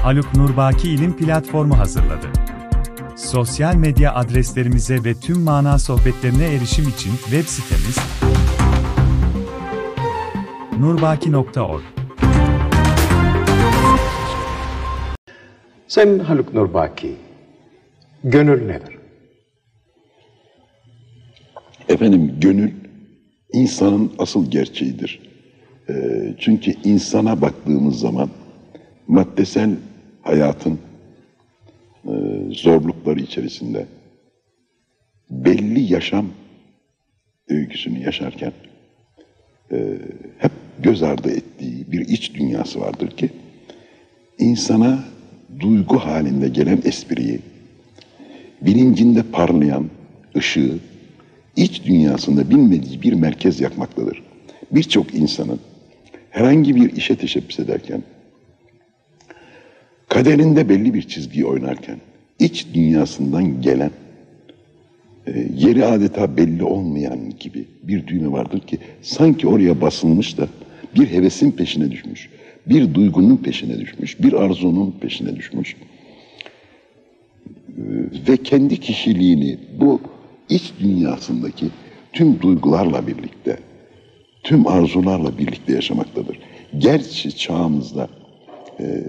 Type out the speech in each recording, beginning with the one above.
Haluk Nurbaki İlim Platformu hazırladı. Sosyal medya adreslerimize ve tüm mana sohbetlerine erişim için web sitemiz nurbaki.org. Sayın Haluk Nurbaki, gönül nedir? Efendim gönül insanın asıl gerçeğidir. Ee, çünkü insana baktığımız zaman maddesel hayatın e, zorlukları içerisinde belli yaşam öyküsünü yaşarken e, hep göz ardı ettiği bir iç dünyası vardır ki insana duygu halinde gelen espriyi, bilincinde parlayan ışığı, iç dünyasında bilmediği bir merkez yakmaktadır. Birçok insanın herhangi bir işe teşebbüs ederken, kaderinde belli bir çizgiyi oynarken, iç dünyasından gelen, e, yeri adeta belli olmayan gibi bir düğme vardır ki sanki oraya basılmış da bir hevesin peşine düşmüş, bir duygunun peşine düşmüş, bir arzunun peşine düşmüş E, ve kendi kişiliğini bu iç dünyasındaki tüm duygularla birlikte, tüm arzularla birlikte yaşamaktadır. Gerçi çağımızda e,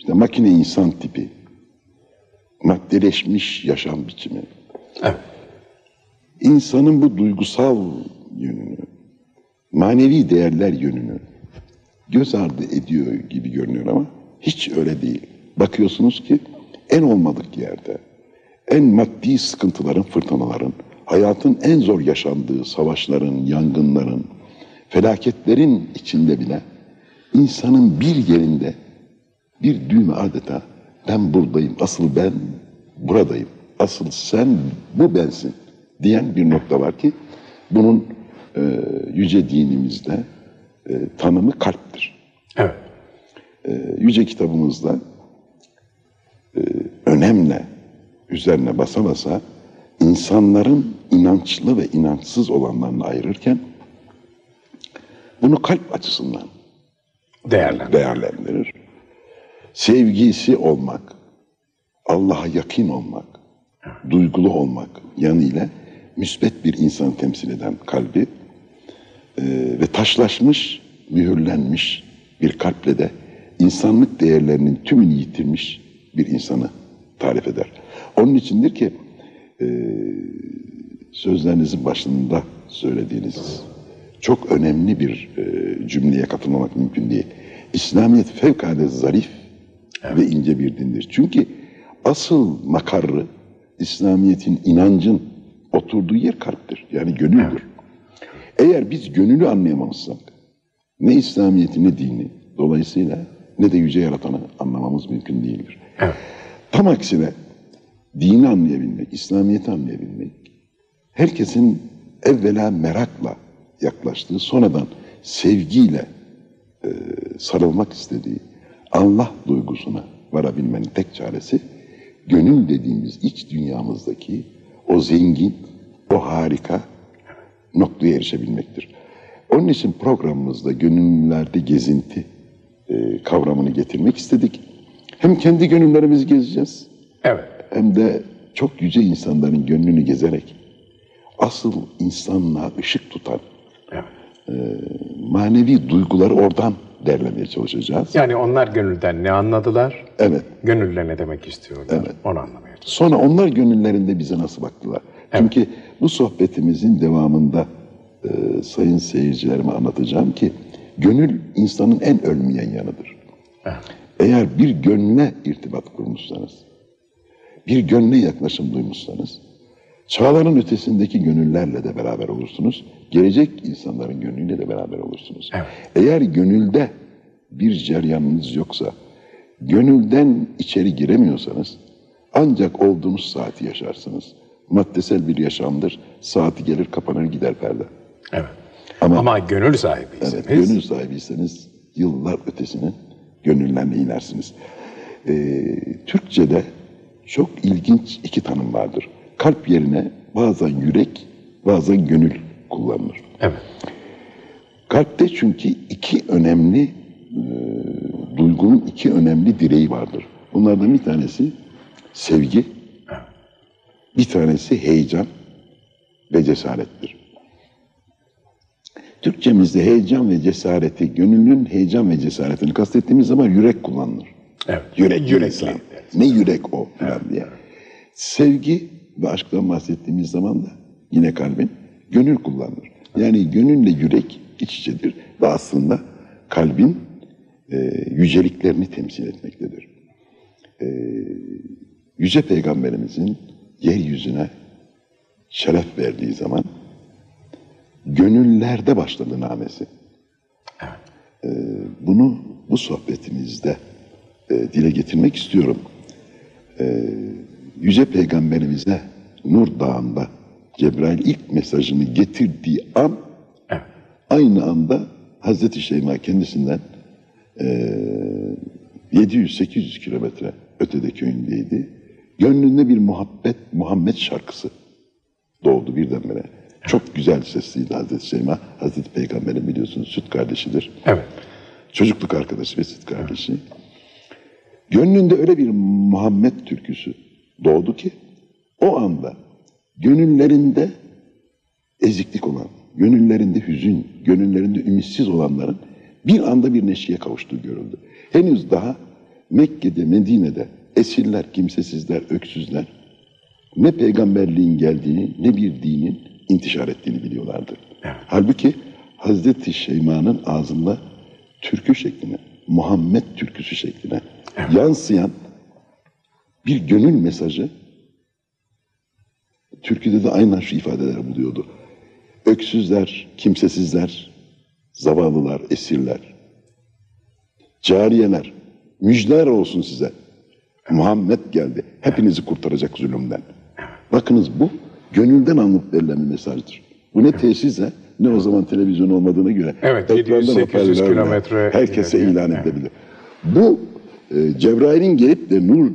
işte makine insan tipi, maddeleşmiş yaşam biçimi, Evet. insanın bu duygusal yönünü, manevi değerler yönünü göz ardı ediyor gibi görünüyor ama hiç öyle değil. Bakıyorsunuz ki en olmadık yerde, en maddi sıkıntıların, fırtınaların, hayatın en zor yaşandığı savaşların, yangınların, felaketlerin içinde bile insanın bir yerinde bir düğme adeta ben buradayım, asıl ben buradayım, asıl sen bu bensin diyen bir nokta var ki bunun e, yüce dinimizde e, tanımı kalptir. Evet. E, yüce kitabımızda e, önemle üzerine basa basa insanların inançlı ve inançsız olanlarını ayırırken bunu kalp açısından Değerlendir. değerlendirir. Sevgisi olmak, Allah'a yakın olmak, duygulu olmak yanıyla müsbet bir insan temsil eden kalbi e, ve taşlaşmış, mühürlenmiş bir kalple de insanlık değerlerinin tümünü yitirmiş bir insanı tarif eder. Onun içindir ki e, sözlerinizin başında söylediğiniz çok önemli bir e, cümleye katılmamak mümkün değil. İslamiyet fevkalade zarif ve ince bir dindir. Çünkü asıl makarrı İslamiyet'in inancın oturduğu yer kalptir. Yani gönüldür. Eğer biz gönülü anlayamamışsak ne İslamiyet'i ne dini dolayısıyla ne de yüce yaratanı anlamamız mümkün değildir. Evet. Tam aksine dini anlayabilmek, İslamiyet'i anlayabilmek, herkesin evvela merakla yaklaştığı, sonradan sevgiyle e, sarılmak istediği Allah duygusuna varabilmenin tek çaresi, gönül dediğimiz iç dünyamızdaki o zengin, o harika noktaya erişebilmektir. Onun için programımızda gönüllerde gezinti e, kavramını getirmek istedik. Hem kendi gönüllerimizi gezeceğiz, Evet. hem de çok yüce insanların gönlünü gezerek asıl insanlığa ışık tutan evet. manevi duyguları oradan derlemeye çalışacağız. Yani onlar gönülden ne anladılar? Evet. Gönülle ne demek istiyorlar? Evet. Onu anlamaya çalışıyoruz. Sonra onlar gönüllerinde bize nasıl baktılar? Çünkü bu sohbetimizin devamında e, sayın seyircilerime anlatacağım ki gönül insanın en ölmeyen yanıdır. Evet. Eğer bir gönle irtibat kurmuşsanız, bir gönle yaklaşım duymuşsanız, çağların ötesindeki gönüllerle de beraber olursunuz, gelecek insanların gönlüyle de beraber olursunuz. Evet. Eğer gönülde bir ceryanınız yoksa, gönülden içeri giremiyorsanız, ancak olduğunuz saati yaşarsınız. Maddesel bir yaşamdır, saati gelir kapanır gider perde. Evet. Ama- Ama, gönül sahibiyseniz Evet, gönül sahibiyseniz yıllar ötesinin gönüllerine inersiniz. Ee, Türkçe'de çok ilginç iki tanım vardır. Kalp yerine bazen yürek, bazen gönül kullanılır. Evet. Kalpte çünkü iki önemli e, duygunun iki önemli direği vardır. Bunlardan bir tanesi sevgi, bir tanesi heyecan ve cesarettir. Türkçemizde heyecan ve cesareti, gönüllünün heyecan ve cesaretini kastettiğimiz zaman yürek kullanılır. Evet. Yürek insan. Ne yürek o falan diye. Sevgi ve aşktan bahsettiğimiz zaman da yine kalbin gönül kullanılır. Yani gönülle yürek iç içedir ve aslında kalbin e, yüceliklerini temsil etmektedir. E, Yüce Peygamberimizin yeryüzüne şeref verdiği zaman gönüllerde başladı namesi. E, bunu bu sohbetimizde e, dile getirmek istiyorum. E, Yüce Peygamberimize Nur Dağı'nda Cebrail ilk mesajını getirdiği an Evet. aynı anda Hazreti Şeyma kendisinden e, 700-800 kilometre ötede köyündeydi. Gönlünde bir muhabbet, Muhammed şarkısı doğdu birdenbire. Çok güzel sesliydi Hazreti Şeyma. Hazreti Peygamber'in biliyorsunuz süt kardeşidir. Evet. Çocukluk arkadaşı ve süt kardeşi. Gönlünde öyle bir Muhammed türküsü doğdu ki o anda gönüllerinde eziklik olan, gönüllerinde hüzün, gönüllerinde ümitsiz olanların bir anda bir neşeye kavuştuğu görüldü. Henüz daha Mekke'de, Medine'de esirler, kimsesizler, öksüzler ne peygamberliğin geldiğini ne bir dinin intişar ettiğini biliyorlardı. Halbuki Hazreti Şeyma'nın ağzında türkü şekline, Muhammed türküsü şekline yansıyan bir gönül mesajı türküde de aynen şu ifadeler buluyordu. Öksüzler, kimsesizler, zavallılar, esirler, cariyeler, müjdeler olsun size. Muhammed geldi. Hepinizi kurtaracak zulümden. Bakınız bu gönülden anlıp verilen bir mesajdır. Bu ne tesise ne o zaman televizyon olmadığına göre Evet, ekrandan 700-800 hoparlörle kilometre herkese ilan Evet. edilebilir. Bu e, Cebrail'in gelip de Nur e,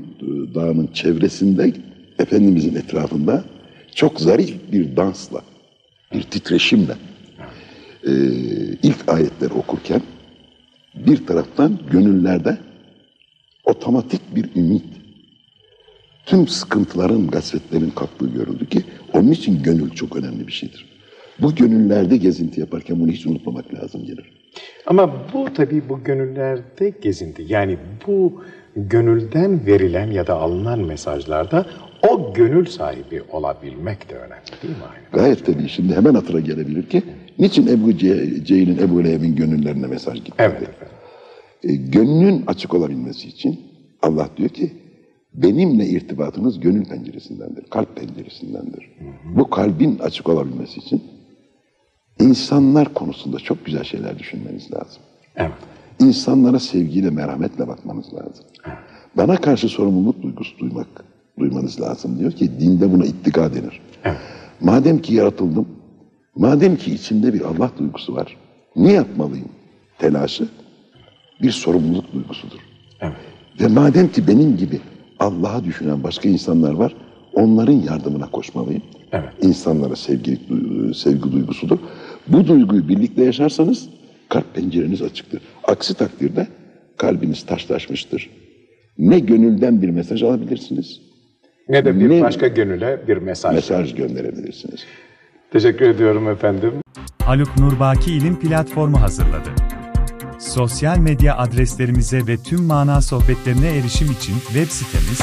Dağı'nın çevresinde Efendimizin etrafında çok zarif bir dansla, bir titreşimle e, ilk ayetleri okurken bir taraftan gönüllerde otomatik bir ümit, tüm sıkıntıların, gasvetlerin kalktığı görüldü ki onun için gönül çok önemli bir şeydir. Bu gönüllerde gezinti yaparken bunu hiç unutmamak lazım gelir. Ama bu tabii bu gönüllerde gezinti. Yani bu gönülden verilen ya da alınan mesajlarda o gönül sahibi olabilmek de önemli değil mi? Aynı? Gayet tabii şimdi hemen hatıra gelebilir ki niçin Ebu Ce- Cehil'in, Ebu Leheb'in gönüllerine mesaj gitti? Evet efendim. E, gönlün açık olabilmesi için Allah diyor ki benimle irtibatınız gönül penceresindendir, kalp penceresindendir. Bu kalbin açık olabilmesi için insanlar konusunda çok güzel şeyler düşünmeniz lazım. Evet. İnsanlara sevgiyle, merhametle bakmanız lazım. Bana karşı sorumluluk duygusu duymak, duymanız lazım. Diyor ki dinde buna ittika denir. Madem ki yaratıldım, madem ki içimde bir Allah duygusu var, ne yapmalıyım? Telaşı bir sorumluluk duygusudur. Evet. Ve madem ki benim gibi Allah'a düşünen başka insanlar var, onların yardımına koşmalıyım. Evet. İnsanlara sevgi, sevgi duygusudur. Bu duyguyu birlikte yaşarsanız kalp pencereniz açıktır. Aksi takdirde kalbiniz taşlaşmıştır. Ne gönülden bir mesaj alabilirsiniz, Ne de bir Ne- başka gönüle bir mesaj. mesaj gönderebilirsiniz. Teşekkür ediyorum efendim. Haluk Nurbaki İlim Platformu hazırladı. Sosyal medya adreslerimize ve tüm mana sohbetlerine erişim için web sitemiz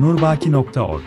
nurbaki.org